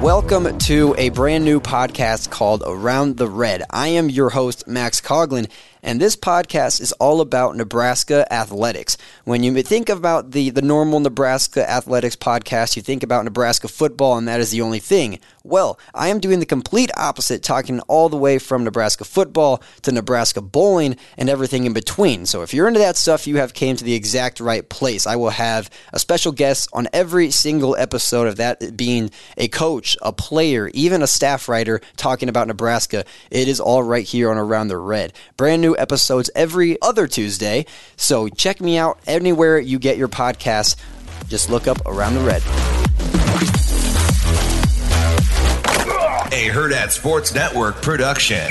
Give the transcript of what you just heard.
Welcome to a brand new podcast called Around the Red. I am your host, Max Coughlin, and this podcast is all about Nebraska athletics. When you think about the, the normal Nebraska athletics podcast, you think about Nebraska football, and that is the only thing. Well, I am doing the complete opposite, talking all the way from Nebraska football to Nebraska bowling and everything in between. So if you're into that stuff, you have came to the exact right place. I will have a special guest on every single episode of that being a coach, a player, even a staff writer talking about Nebraska. It is all right here on Around the Red. Brand new episodes every other Tuesday. So check me out anywhere you get your podcasts. Just look up Around the Red. A Hurrdat Sports Network production.